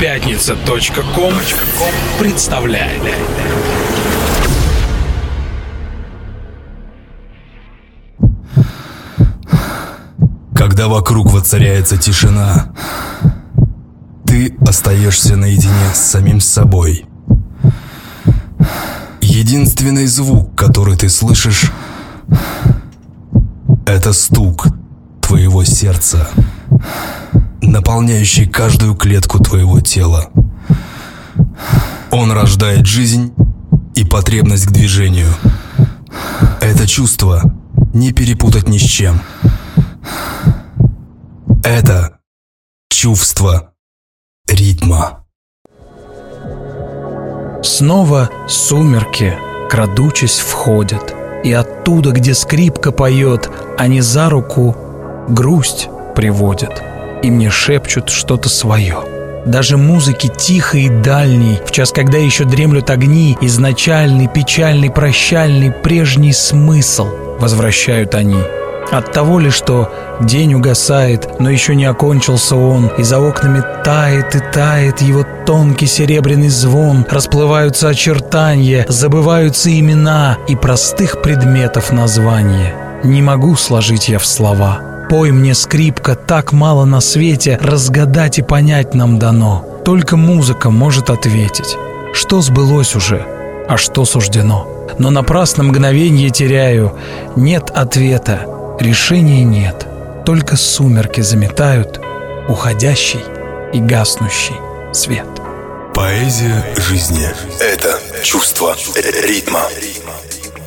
Пятница.ком представляет. Когда вокруг воцаряется тишина, ты остаешься наедине с самим собой. Единственный звук, который ты слышишь, это стук твоего сердца, наполняющий каждую клетку твоего тела. Он рождает жизнь и потребность к движению. Это чувство не перепутать ни с чем. Это чувство ритма. Снова сумерки, крадучись, входят, И оттуда, где скрипка поет, Они за руку грусть приводят, И мне шепчут что-то свое. Даже музыки тихой и дальней, В час, когда еще дремлют огни, Изначальный, печальный, прощальный, Прежний смысл возвращают они — от того ли, что день угасает, но еще не окончился он, и за окнами тает и тает его тонкий серебряный звон, расплываются очертания, забываются имена и простых предметов названия. Не могу сложить я в слова. Пой мне, скрипка, так мало на свете, разгадать и понять нам дано. Только музыка может ответить, что сбылось уже, а что суждено. Но напрасно мгновенье теряю, нет ответа, Решения нет, только сумерки заметают уходящий и гаснущий свет. Поэзия жизни – это чувство ритма.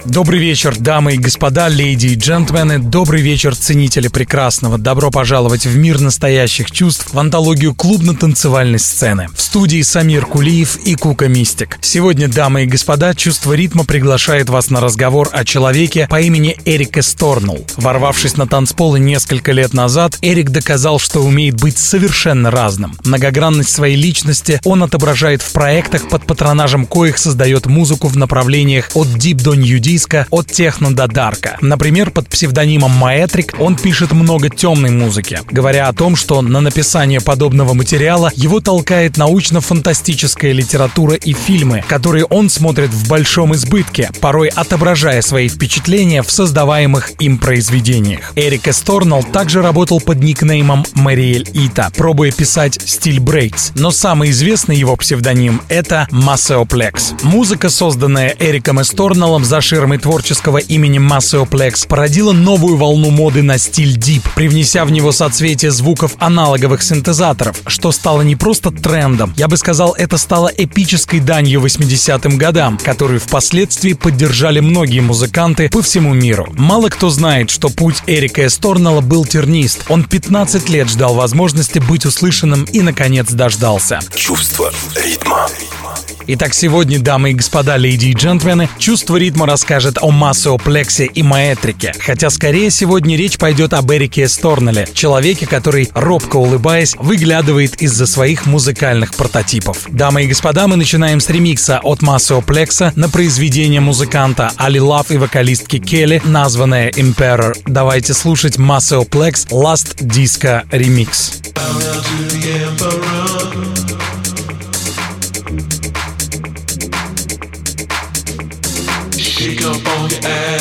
Добрый вечер, дамы и господа, леди и джентльмены. Добрый вечер, ценители прекрасного. Добро пожаловать в мир настоящих чувств, в антологию клубно-танцевальной сцены. В студии Самир Кулиев и Кука Мистик. Сегодня, дамы и господа, чувство ритма приглашает вас на разговор о человеке по имени Эрик Эсторнелл. Ворвавшись на танцполы несколько лет назад, Эрик доказал, что умеет быть совершенно разным. Многогранность своей личности он отображает в проектах, под патронажем коих создает музыку в направлениях от Deep до New диска от техно до дарка. Например, под псевдонимом Маэтрик он пишет много темной музыки, говоря о том, что на написание подобного материала его толкает научно-фантастическая литература и фильмы, которые он смотрит в большом избытке, порой отображая свои впечатления в создаваемых им произведениях. Эрик Эсторнелл также работал под никнеймом Мариэль Ита, пробуя писать стиль брейкс, но самый известный его псевдоним — это Массеоплекс. Музыка, созданная Эриком Эсторнеллом за ширмой творческого имени Masseoplex породила новую волну моды на стиль Deep, привнеся в него соцветие звуков аналоговых синтезаторов, что стало не просто трендом, я бы сказал, это стало эпической данью 80-м годам, которую впоследствии поддержали многие музыканты по всему миру. Мало кто знает, что путь Эрика Эсторнелла был тернист. Он 15 лет ждал возможности быть услышанным и, наконец, дождался. Чувство ритма. Итак, сегодня, дамы и господа, леди и джентльмены, чувство ритма расскажет о массеоплексе и маэтрике. Хотя скорее сегодня речь пойдет об Эрике Сторнеле, человеке, который, робко улыбаясь, выглядывает из-за своих музыкальных прототипов. Дамы и господа, мы начинаем с ремикса от массеоплекса на произведение музыканта Али Лав и вокалистки Келли, названное Emperor. Давайте слушать Массеоплекс Last Disco Remix. Pick up on your attitude.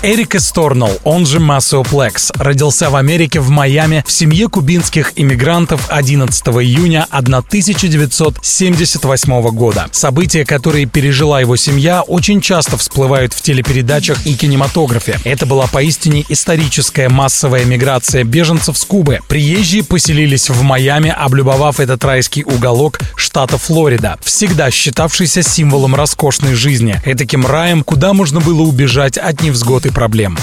Эрик Эсторнелл, он же Массеоплекс, родился в Америке в Майами в семье кубинских иммигрантов 11 июня 1978 года. События, которые пережила его семья, очень часто всплывают в телепередачах и кинематографе. Это была поистине историческая массовая миграция беженцев с Кубы. Приезжие поселились в Майами, облюбовав этот райский уголок штата Флорида, всегда считавшийся символом роскошной жизни, этаким раем, куда можно было убежать от невзгод проблем.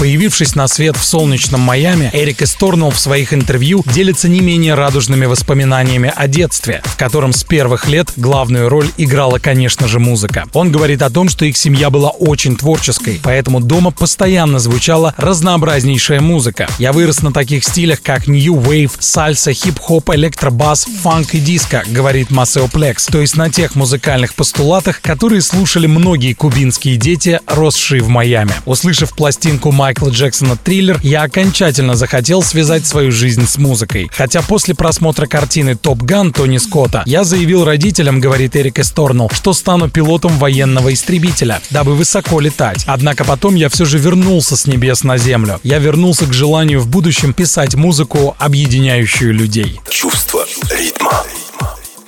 Появившись на свет в солнечном Майами, Эрик Эсторнелл в своих интервью делится не менее радужными воспоминаниями о детстве, в котором с первых лет главную роль играла, конечно же, музыка. Он говорит о том, что их семья была очень творческой, поэтому дома постоянно звучала разнообразнейшая музыка. Я вырос на таких стилях, как New Wave, сальса, хип-хоп, электробас, фанк и диско, говорит Масеоплекс, то есть на тех музыкальных постулатах, которые слушали многие кубинские дети, росшие в Майами. Услышав пластинку Майкла Джексона «Триллер», я окончательно захотел связать свою жизнь с музыкой. Хотя после просмотра картины «Топ Ган» Тони Скотта я заявил родителям, говорит Эрик Эсторнелл, что стану пилотом военного истребителя, дабы высоко летать. Однако потом я все же вернулся с небес на землю. Я вернулся к желанию в будущем писать музыку, объединяющую людей. Чувство ритма.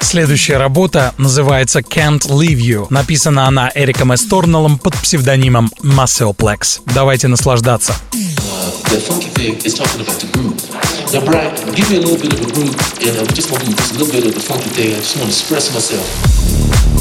Следующая работа называется Can't Leave You. Написана она Эриком Эсторнеллом под псевдонимом Muscleplex. Давайте наслаждаться. the funky thing is talking about the groove. Now, Brian, give me a little bit of a groove, and uh, we just want to do a little bit of the funky thing. I just want to express myself.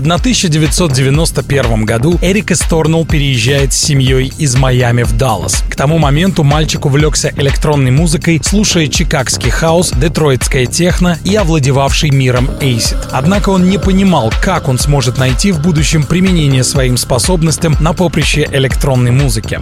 1991 году Эрик Эсторнелл переезжает с семьей из Майами в Даллас. К тому моменту мальчик увлекся электронной музыкой, слушая чикагский хаус, детройтское техно и овладевавший миром Acid. Однако он не понимал, как он сможет найти в будущем применение своим способностям на поприще электронной музыки.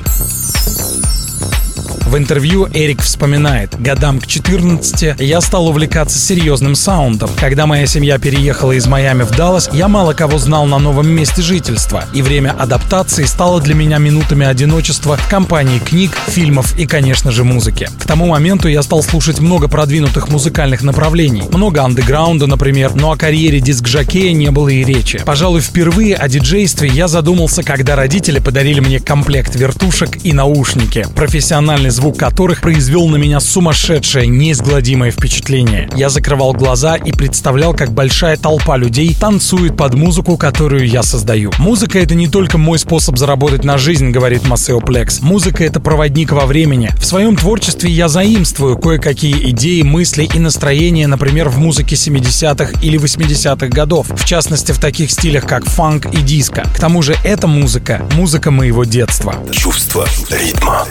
В интервью Эрик вспоминает, годам к 14 я стал увлекаться серьезным саундом. Когда моя семья переехала из Майами в Даллас, я мало кого знал на новом месте жительства, и время адаптации стало для меня минутами одиночества в компании книг, фильмов и, конечно же, музыки. К тому моменту я стал слушать много продвинутых музыкальных направлений, много андеграунда, например, но о карьере диск-жокея не было и речи. Пожалуй, впервые о диджействе я задумался, когда родители подарили мне комплект вертушек и наушники. Профессиональный звук которых произвел на меня сумасшедшее, неизгладимое впечатление. Я закрывал глаза и представлял, как большая толпа людей танцует под музыку, которую я создаю. Музыка — это не только мой способ заработать на жизнь, говорит Масео Плекс. Музыка — это проводник во времени. В своем творчестве я заимствую кое-какие идеи, мысли и настроения, например, в музыке 70-х или 80-х годов. В частности, в таких стилях, как фанк и диско. К тому же эта музыка — музыка моего детства. Чувство ритма.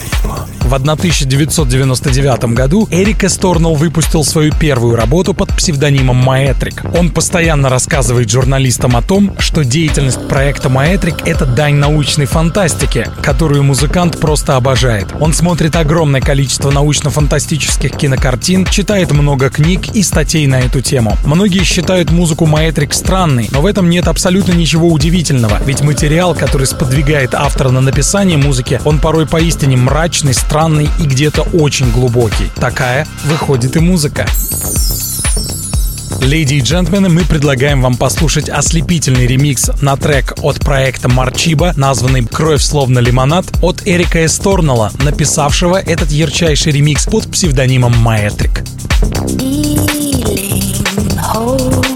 В 1999 году Эрик Эсторнелл выпустил свою первую работу под псевдонимом Маэтрик. Он постоянно рассказывает журналистам о том, что деятельность проекта Маэтрик — это дань научной фантастики, которую музыкант просто обожает. Он смотрит огромное количество научно-фантастических кинокартин, читает много книг и статей на эту тему. Многие считают музыку Маэтрик странной, но в этом нет абсолютно ничего удивительного, ведь материал, который сподвигает автора на написание музыки, он порой поистине мрачный, странный и где-то очень глубокий. Такая выходит и музыка. Леди и джентльмены, мы предлагаем вам послушать ослепительный ремикс на трек от проекта Марчиба, названный «Кровь словно лимонад» от Эрика Эсторнелла, написавшего этот ярчайший ремикс под псевдонимом Маэтрик. He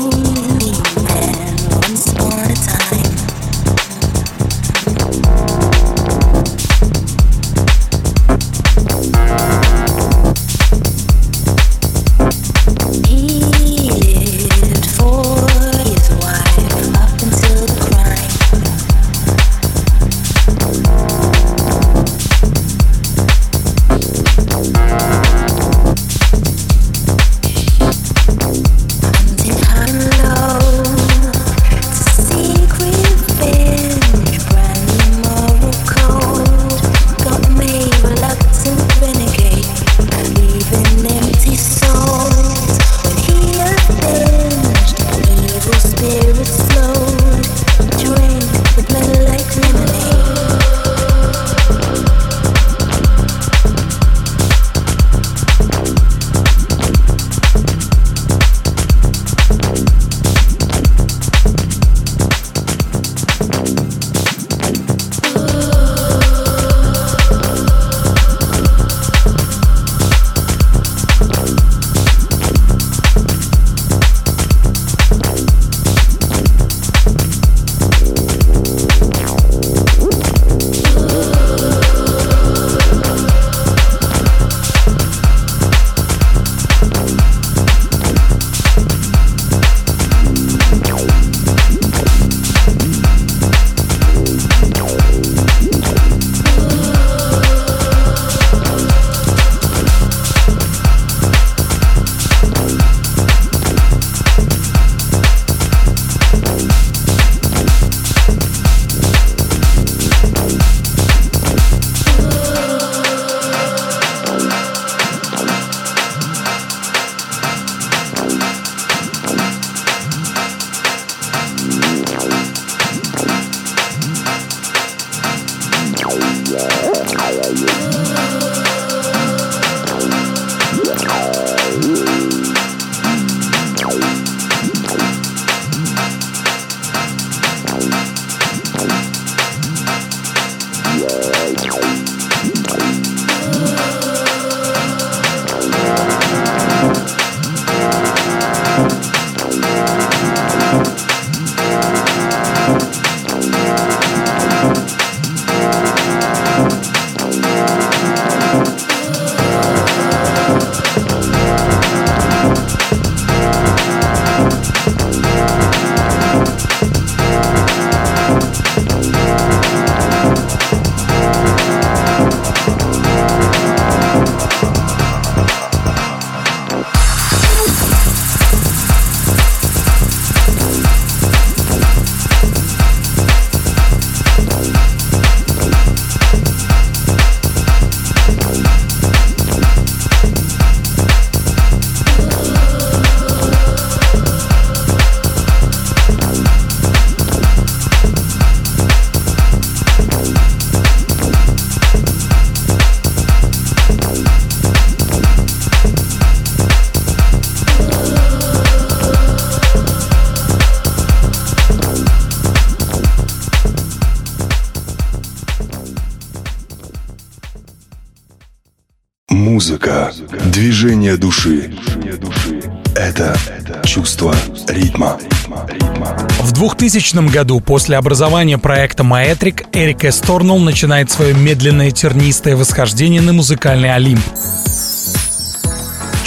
2000 году, после образования проекта Маэтрик, Эрик Эсторнелл начинает свое медленное тернистое восхождение на музыкальный Олимп.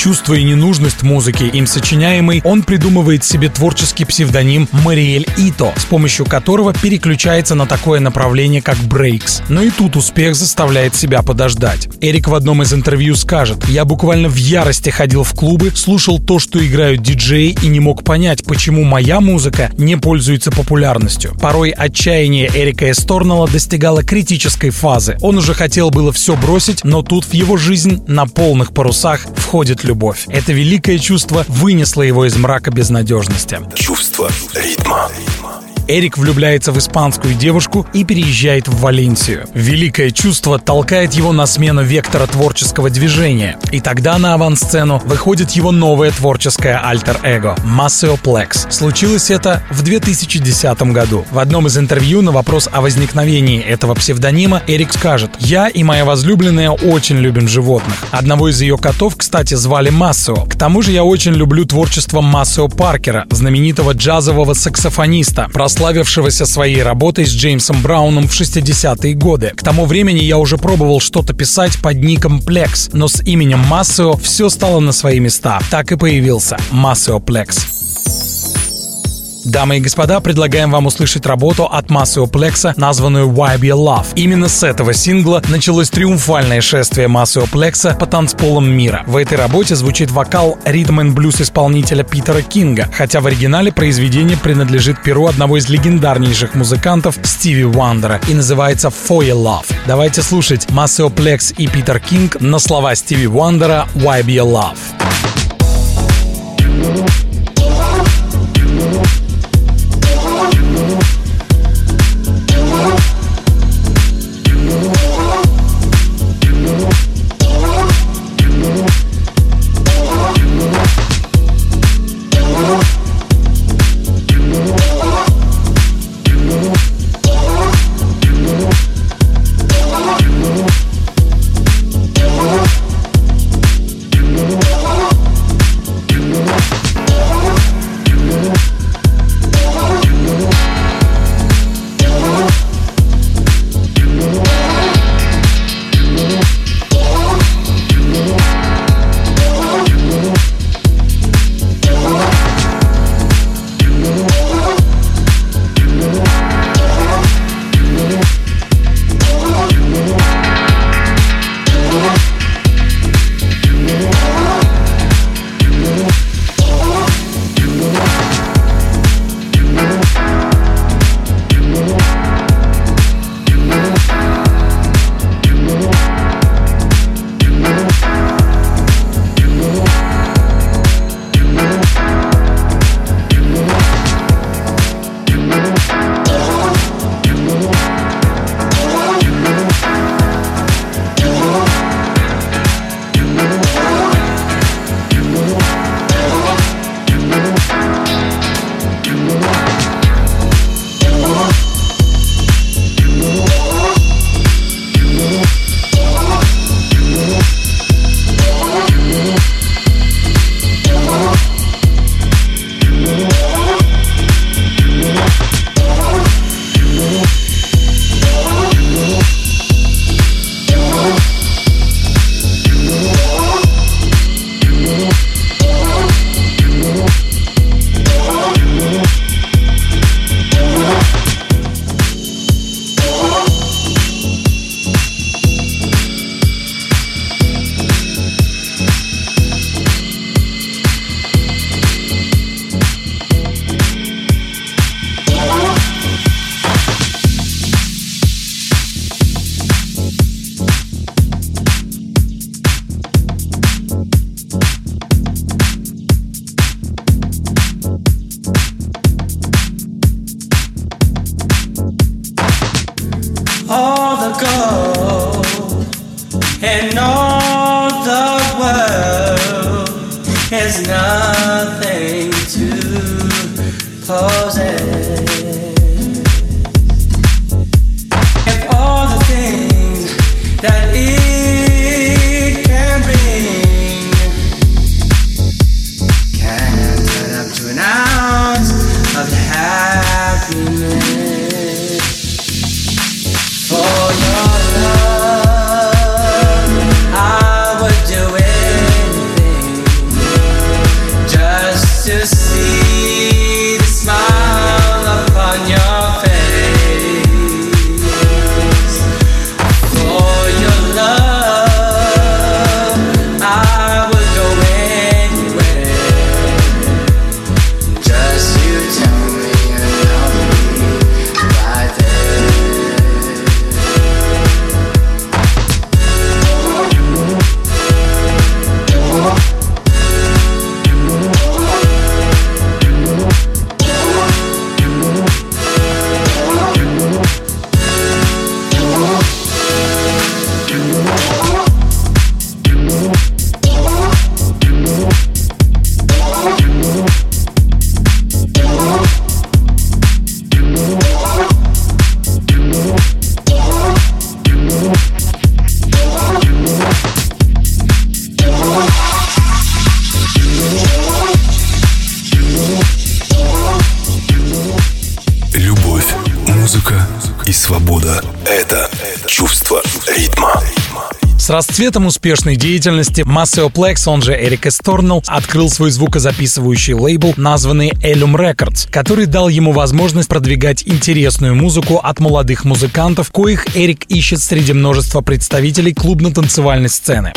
Чувствуя ненужность музыки, им сочиняемой, он придумывает себе творческий псевдоним Мариэль Ито, с помощью которого переключается на такое направление, как брейкс. Но и тут успех заставляет себя подождать. Эрик в одном из интервью скажет, «Я буквально в ярости ходил в клубы, слушал то, что играют диджеи и не мог понять, почему моя музыка не пользуется популярностью. Порой отчаяние Эрика Эсторнелла достигало критической фазы. Он уже хотел было все бросить, но тут в его жизнь на полных парусах входит любовь любовь. Это великое чувство вынесло его из мрака безнадежности. Чувство ритма. Эрик влюбляется в испанскую девушку и переезжает в Валенсию. Великое чувство толкает его на смену вектора творческого движения. И тогда на авансцену выходит его новое творческое альтер-эго — Plex. Случилось это в 2010 году. В одном из интервью на вопрос о возникновении этого псевдонима Эрик скажет «Я и моя возлюбленная очень любим животных. Одного из ее котов, кстати, звали Массео. К тому же я очень люблю творчество Массео Паркера, знаменитого джазового саксофониста, прославившегося своей работой с Джеймсом Брауном в 60-е годы. К тому времени я уже пробовал что-то писать под ником Plex, но с именем Maceo все стало на свои места. Так и появился Maceo Plex. Дамы и господа, предлагаем вам услышать работу от Maceo Plex а, названную Vibe Your Love. Именно с этого сингла началось триумфальное шествие Maceo Plex а по танцполам мира. В этой работе звучит вокал ритм-энд-блюз исполнителя Питера Кинга, хотя в оригинале произведение принадлежит перу одного из легендарнейших музыкантов Стиви Уандера и называется For Your Love. Давайте слушать Maceo Plex и Питер Кинг на слова Стиви Уандера Vibe Your Love. С расцветом успешной деятельности Maceo Plex, он же Эрик Эсторнелл, открыл свой звукозаписывающий лейбл, названный Elum Records, который дал ему возможность продвигать интересную музыку от молодых музыкантов, коих Эрик ищет среди множества представителей клубно-танцевальной сцены.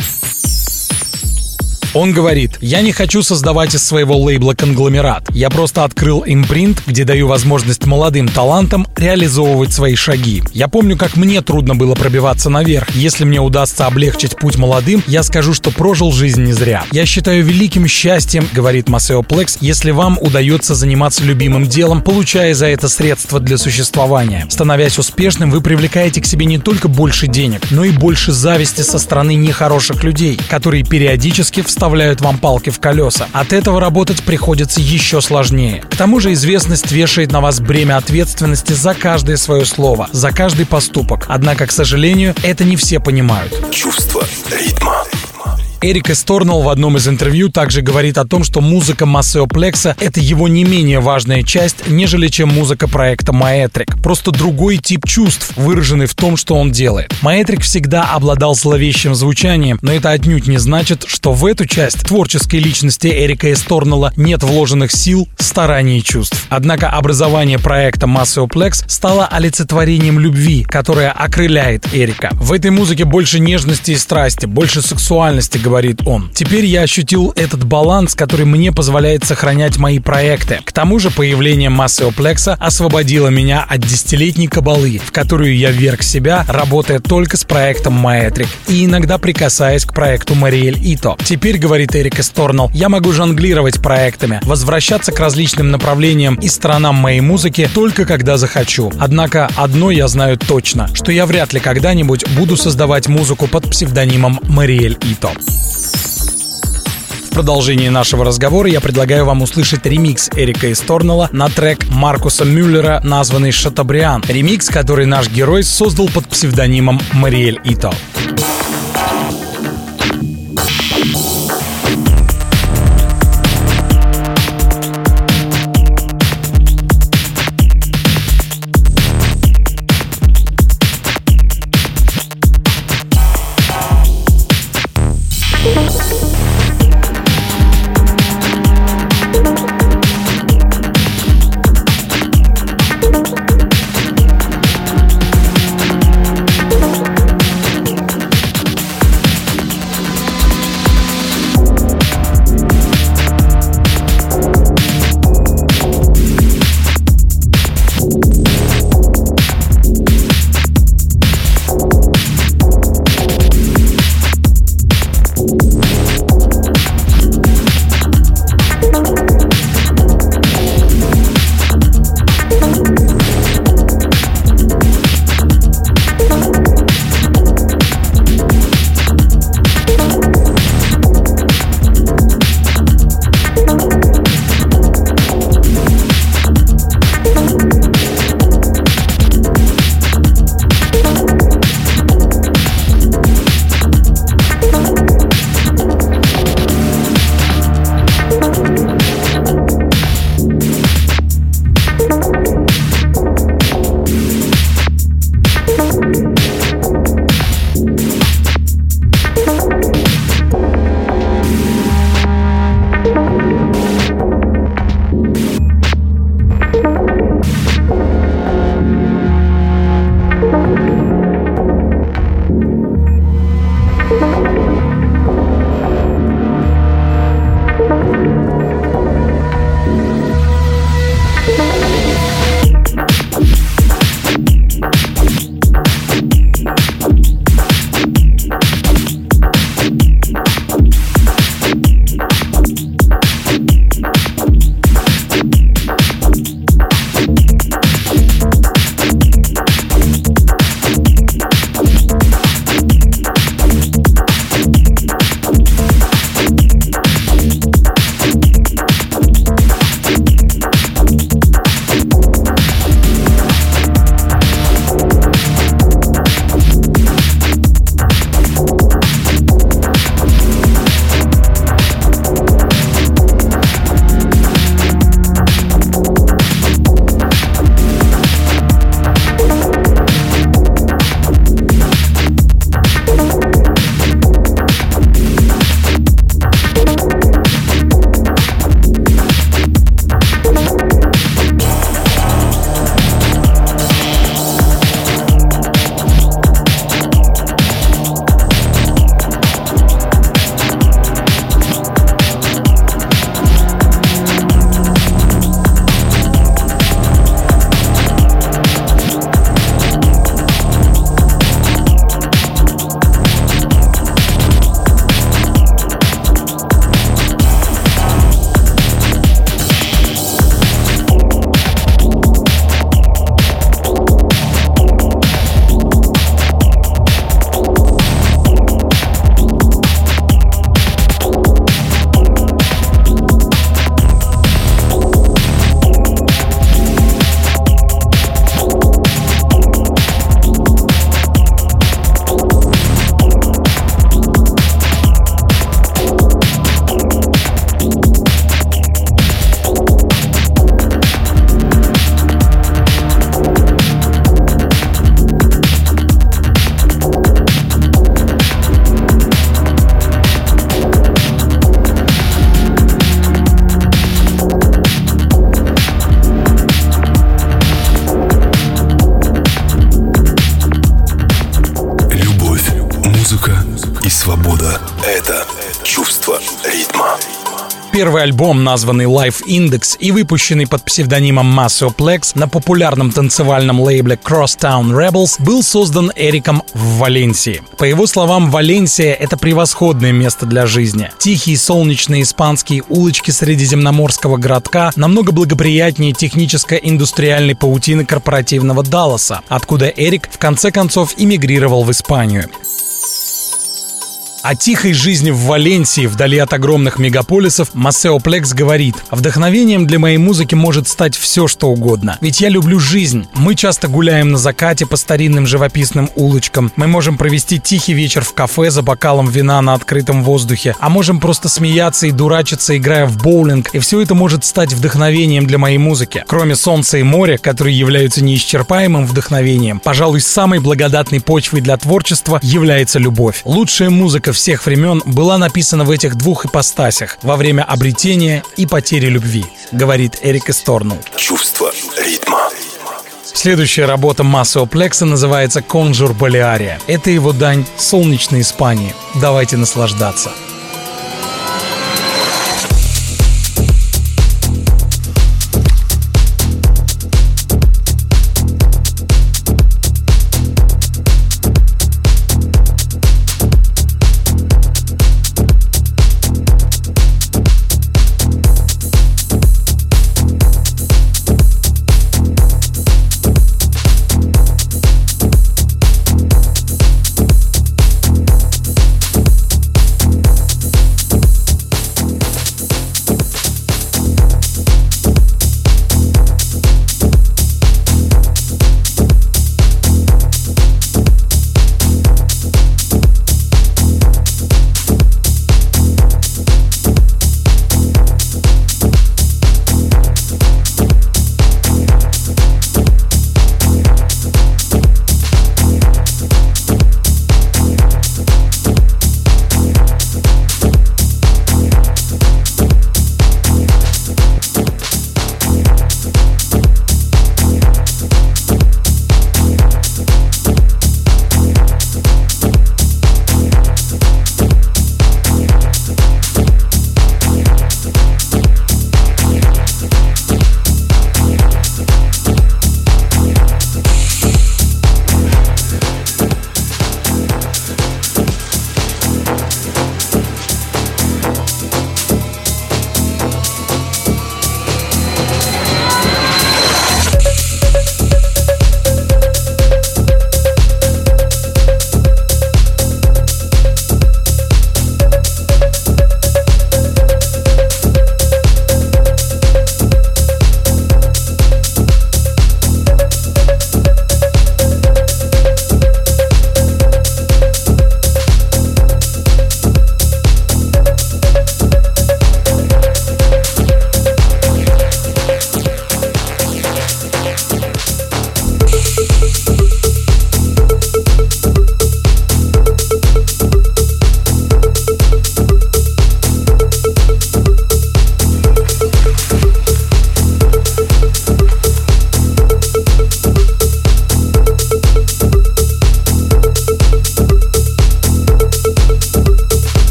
Он говорит, я не хочу создавать из своего лейбла конгломерат. Я просто открыл импринт, где даю возможность молодым талантам реализовывать свои шаги. Я помню, как мне трудно было пробиваться наверх. Если мне удастся облегчить путь молодым, я скажу, что прожил жизнь не зря. Я считаю великим счастьем, говорит Масео Плекс, если вам удается заниматься любимым делом, получая за это средства для существования. Становясь успешным, вы привлекаете к себе не только больше денег, но и больше зависти со стороны нехороших людей, которые периодически вставляют вставляют вам палки в колеса. От этого работать приходится еще сложнее. К тому же известность вешает на вас бремя ответственности за каждое свое слово, за каждый поступок. Однако, к сожалению, это не все понимают. Чувство ритма. Эрик Эсторнелл в одном из интервью также говорит о том, что музыка Массео Плекса — это его не менее важная часть, нежели чем музыка проекта Маэтрик. Просто другой тип чувств, выраженный в том, что он делает. Маэтрик всегда обладал зловещим звучанием, но это отнюдь не значит, что в эту часть творческой личности Эрика Эсторнелла нет вложенных сил, стараний и чувств. Однако образование проекта Массео Плекс стало олицетворением любви, которая окрыляет Эрика. В этой музыке больше нежности и страсти, больше сексуальности, говорит он. Теперь я ощутил этот баланс, который мне позволяет сохранять мои проекты. К тому же появление Массео Плекса освободило меня от десятилетней кабалы, в которую я вверг себя, работая только с проектом Маэтрик и иногда прикасаясь к проекту Мариэль Ито. Теперь, говорит Эрик Эсторнелл, я могу жонглировать проектами, возвращаться к различным направлениям и сторонам моей музыки только когда захочу. Однако одно я знаю точно, что я вряд ли когда-нибудь буду создавать музыку под псевдонимом Мариэль Ито. В продолжении нашего разговора я предлагаю вам услышать ремикс Эрика Исторнелла на трек Маркуса Мюллера, названный «Шатабриан». Ремикс, который наш герой создал под псевдонимом Мариэль Ито. Альбом, названный Life Index и выпущенный под псевдонимом Plex на популярном танцевальном лейбле Crosstown Rebels, был создан Эриком в Валенсии. По его словам, Валенсия — это превосходное место для жизни. Тихие солнечные испанские улочки средиземноморского городка намного благоприятнее технической индустриальной паутины корпоративного Далласа, откуда Эрик в конце концов эмигрировал в Испанию. О тихой жизни в Валенсии, вдали от огромных мегаполисов, Массео Плекс говорит, «Вдохновением для моей музыки может стать все, что угодно. Ведь я люблю жизнь. Мы часто гуляем на закате по старинным живописным улочкам. Мы можем провести тихий вечер в кафе за бокалом вина на открытом воздухе, а можем просто смеяться и дурачиться, играя в боулинг. И все это может стать вдохновением для моей музыки. Кроме солнца и моря, которые являются неисчерпаемым вдохновением, пожалуй, самой благодатной почвой для творчества является любовь. Лучшая музыка всех времен была написана в этих двух ипостасях во время обретения и потери любви, говорит Эрик Эсторнелл. Чувство ритма. Следующая работа Maceo Plex а называется «Conjure Balearia». Это его дань солнечной Испании. Давайте наслаждаться.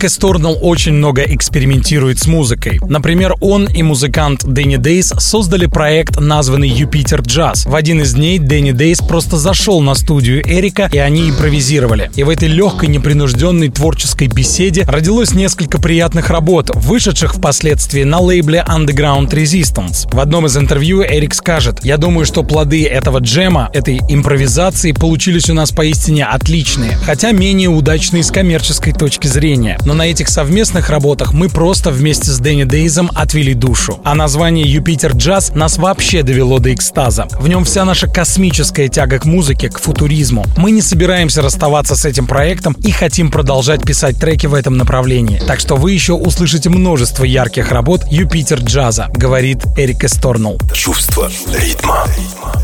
Эрик Эсторнелл очень много экспериментирует с музыкой. Например, он и музыкант Дэнни Дейс создали проект, названный Юпитер Джаз. В один из дней Дэнни Дейс просто зашел на студию Эрика, и они импровизировали. И в этой легкой, непринужденной творческой беседе родилось несколько приятных работ, вышедших впоследствии на лейбле Underground Resistance. В одном из интервью Эрик скажет, «Я думаю, что плоды этого джема, этой импровизации получились у нас поистине отличные, хотя менее удачные с коммерческой точки зрения. Но на этих совместных работах мы просто вместе с Дэнни Дейзом отвели душу. А название Юпитер Джаз нас вообще довело до экстаза. В нем вся наша космическая тяга к музыке, к футуризму. Мы не собираемся расставаться с этим проектом и хотим продолжать писать треки в этом направлении. Так что вы еще услышите множество ярких работ Юпитер Джаза, говорит Эрик Эсторнелл. Чувство ритма.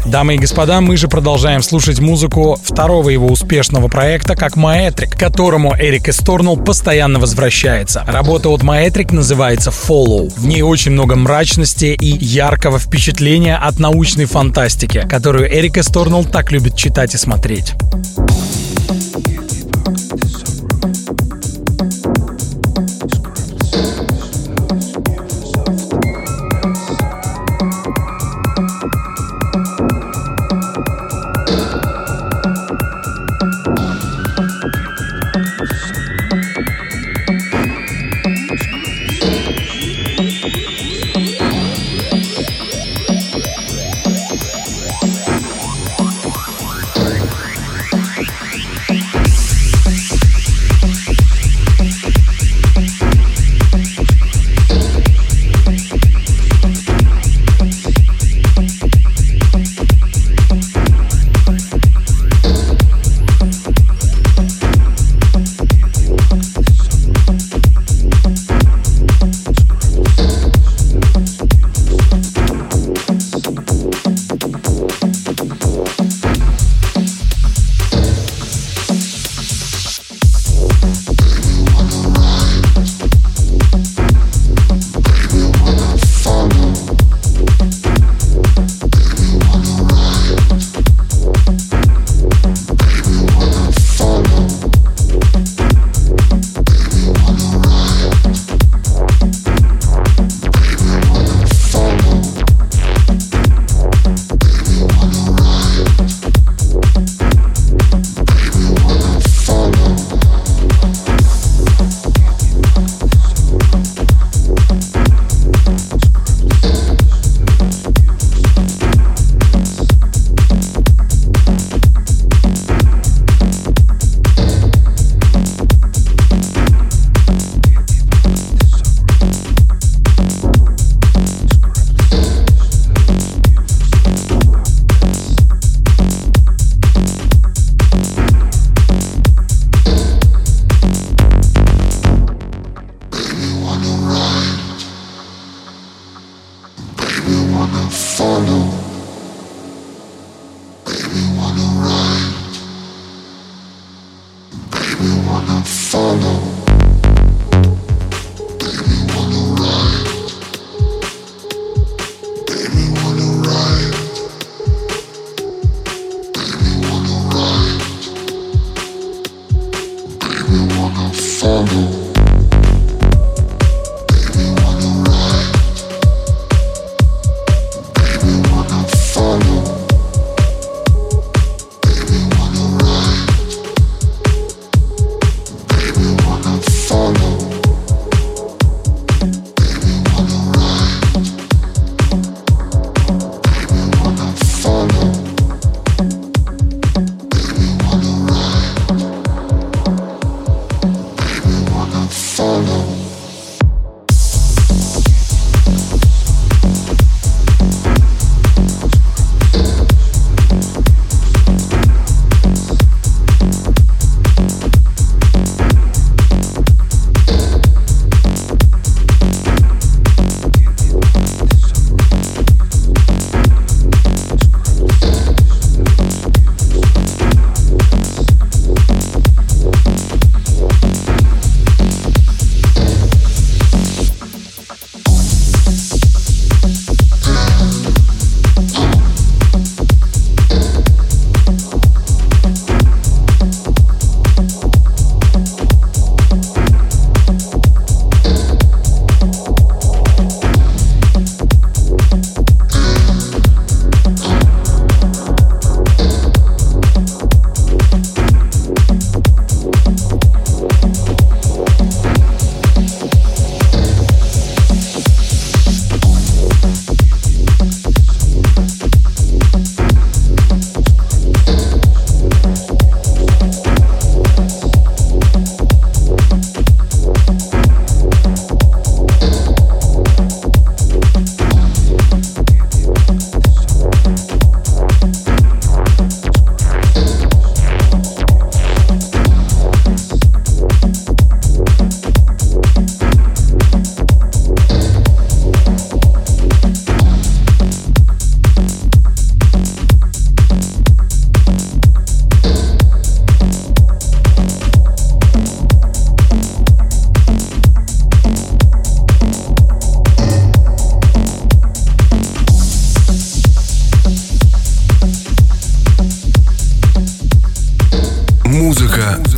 Дамы и господа, мы же продолжаем слушать музыку второго его успешного проекта как Маэтрик, которому Эрик Эсторнелл постоянно возвращается. Работа от Маэтрик называется Follow. В ней очень много мрачности и яркого впечатления от научной фантастики, которую Эрик Эсторнелл так любит читать и смотреть.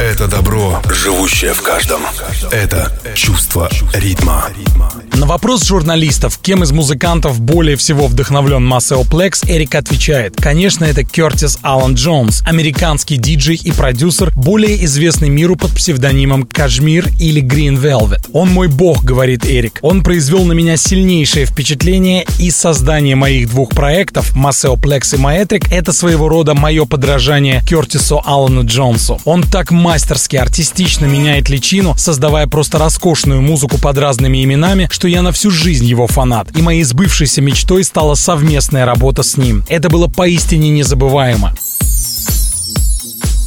Это добро, живущее в каждом. Это чувство ритма. На вопрос журналистов, кем из музыкантов более всего вдохновлен Maceo Plex, Эрик отвечает, конечно, это Кертис Аллан Джонс, американский диджей и продюсер, более известный миру под псевдонимом Cajmere или Green Velvet. Он мой бог, говорит Эрик. Он произвел на меня сильнейшее впечатление, и создание моих двух проектов, Maceo Plex и Maetrik, это своего рода мое подражание Кертису Аллану Джонсу. Он так мастерски, артистично меняет личину, создавая просто роскошную музыку под разными именами, что я на всю жизнь его фанат. И моей сбывшейся мечтой стала совместная работа с ним. Это было поистине незабываемо.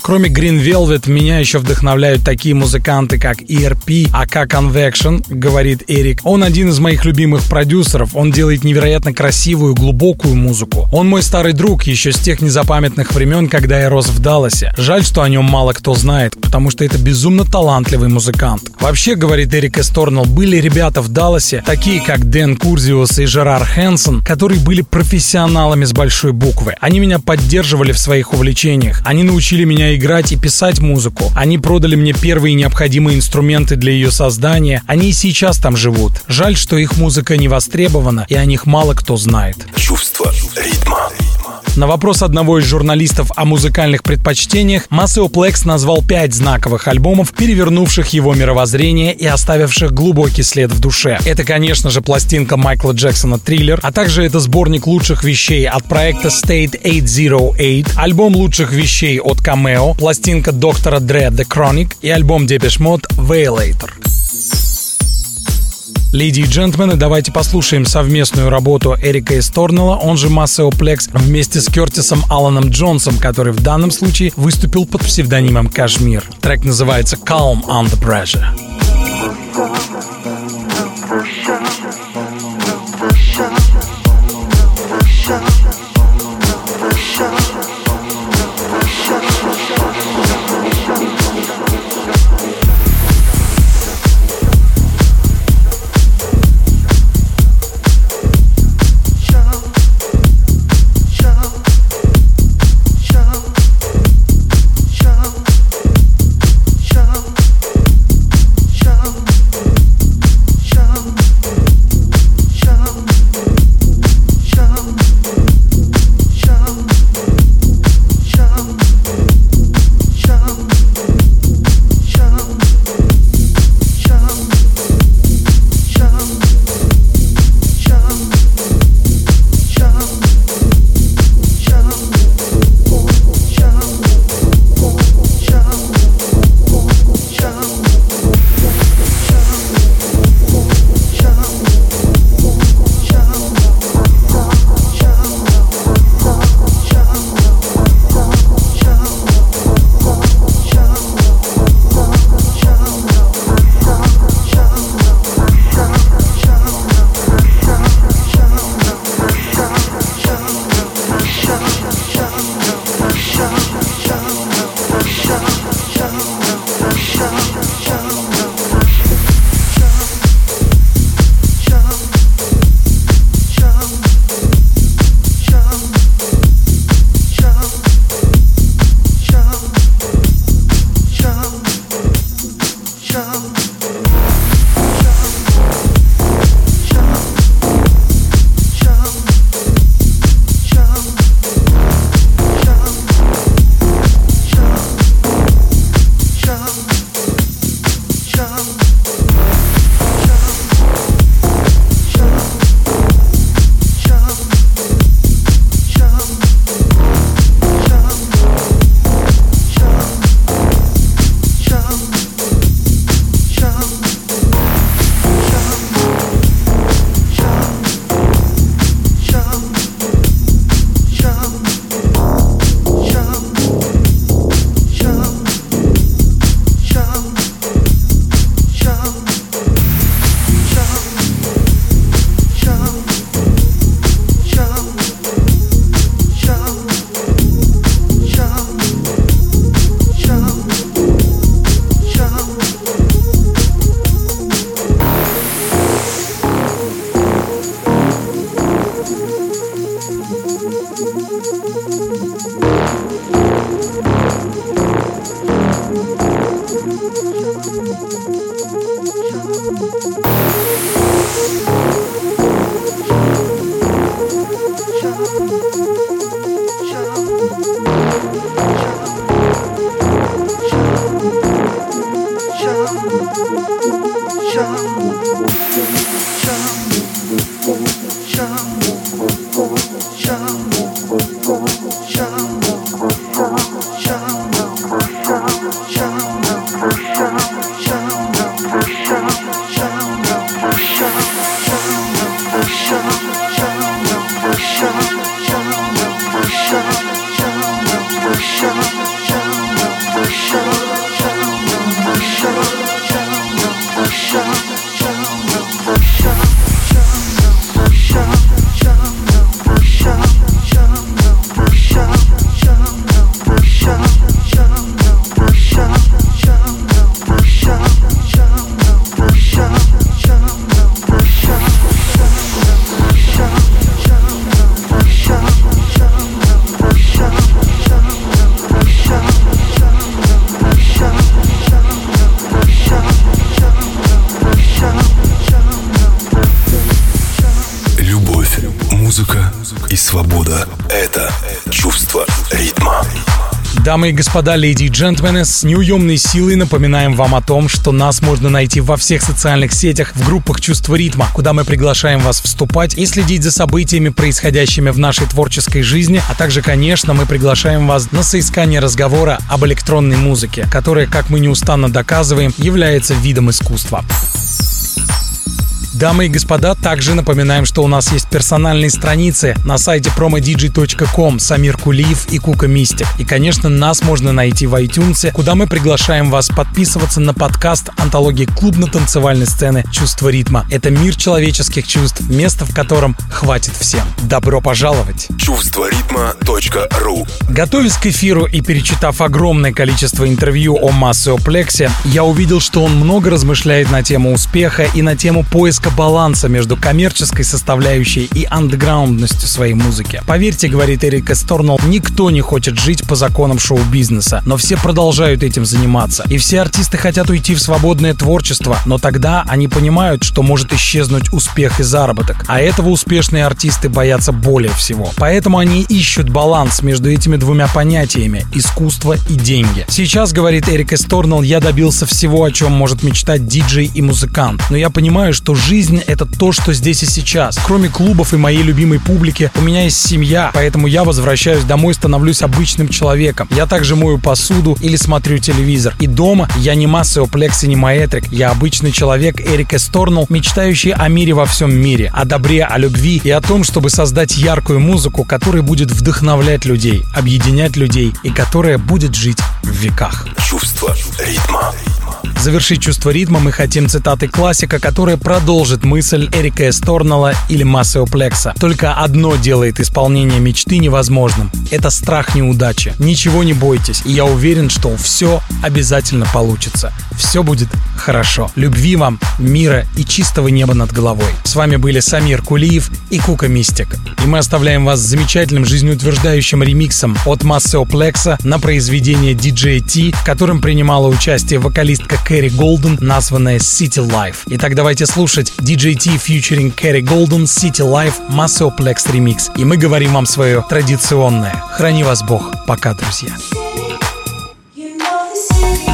Кроме Green Velvet, меня еще вдохновляют такие музыканты, как ERP, AK Convection, говорит Эрик. Он один из моих любимых продюсеров, он делает невероятно красивую, глубокую музыку. Он мой старый друг еще с тех незапамятных времен, когда я рос в Далласе. Жаль, что о нем мало кто знает, потому что это безумно талантливый музыкант. Вообще, говорит Эрик Эсторнелл, были ребята в Далласе, такие как Дэн Курзиус и Жерар Хэнсон, которые были профессионалами с большой буквы. Они меня поддерживали в своих увлечениях. Они научили меня играть и писать музыку. Они продали мне первые необходимые инструменты для ее создания. Они и сейчас там живут. Жаль, что их музыка не востребована, и о них мало кто знает. Чувство ритма. На вопрос одного из журналистов о музыкальных предпочтениях Масео Плекс назвал пять знаковых альбомов, перевернувших его мировоззрение и оставивших глубокий след в душе. Это, конечно же, пластинка Майкла Джексона «Триллер», а также это сборник лучших вещей от проекта State 808, альбом лучших вещей от Cameo, пластинка доктора Dre The Chronic и альбом Depeche Mode Violator. Леди и джентльмены, давайте послушаем совместную работу Эрика Эсторнелла, он же Массео Плекс, вместе с Кертисом Аланом Джонсом, который в данном случае выступил под псевдонимом Кашмир. Трек называется Calm Under Pressure. Любовь, Дамы и господа, леди и джентльмены, с неуемной силой напоминаем вам о том, что нас можно найти во всех социальных сетях, в группах «Чувство ритма», куда мы приглашаем вас вступать и следить за событиями, происходящими в нашей творческой жизни, а также, конечно, мы приглашаем вас на соискание разговора об электронной музыке, которая, как мы неустанно доказываем, является видом искусства. Дамы и господа, также напоминаем, что у нас есть персональные страницы на сайте promodj.com Самир Кулиев и Кука Мистик. И, конечно, нас можно найти в iTunes, куда мы приглашаем вас подписываться на подкаст антологии клубно-танцевальной сцены «Чувство ритма». Это мир человеческих чувств, место в котором хватит всем. Добро пожаловать! Чувство ритма.ру Готовясь к эфиру и перечитав огромное количество интервью о Массеоплексе, я увидел, что он много размышляет на тему успеха и на тему поиска баланса между коммерческой составляющей и андеграундностью своей музыки. Поверьте, говорит Эрик Эсторнелл, никто не хочет жить по законам шоу-бизнеса, но все продолжают этим заниматься. И все артисты хотят уйти в свободное творчество, но тогда они понимают, что может исчезнуть успех и заработок. А этого успешные артисты боятся более всего. Поэтому они ищут баланс между этими двумя понятиями – искусство и деньги. Сейчас, говорит Эрик Эсторнелл, я добился всего, о чем может мечтать диджей и музыкант. Но я понимаю, что жизнь — это то, что здесь и сейчас. Кроме клубов и моей любимой публики, у меня есть семья, поэтому я возвращаюсь домой, становлюсь обычным человеком. Я также мою посуду или смотрю телевизор. И дома я не массеоплекс и не маэтрик. Я обычный человек Эрик Эсторнелл, мечтающий о мире во всем мире, о добре, о любви и о том, чтобы создать яркую музыку, которая будет вдохновлять людей, объединять людей и которая будет жить в веках. Чувство ритма. Завершить чувство ритма мы хотим цитатой классика, которая продолжит мысль Эрика Эсторнелла или Массеоплекса. Только одно делает исполнение мечты невозможным. Это страх неудачи. Ничего не бойтесь, и я уверен, что все обязательно получится. Все будет хорошо. Любви вам, мира и чистого неба над головой. С вами были Самир Кулиев и Кука Мистик. И мы оставляем вас с замечательным жизнеутверждающим ремиксом от Массеоплекса на произведение DJ T, в котором принимала участие вокалистка Кэрри Голден, названная City Life. Итак, давайте слушать DJ T featuring Кэрри Голден City Life Массеоплекс ремикс. И мы говорим вам свое традиционное. Храни вас Бог. Пока, друзья. You know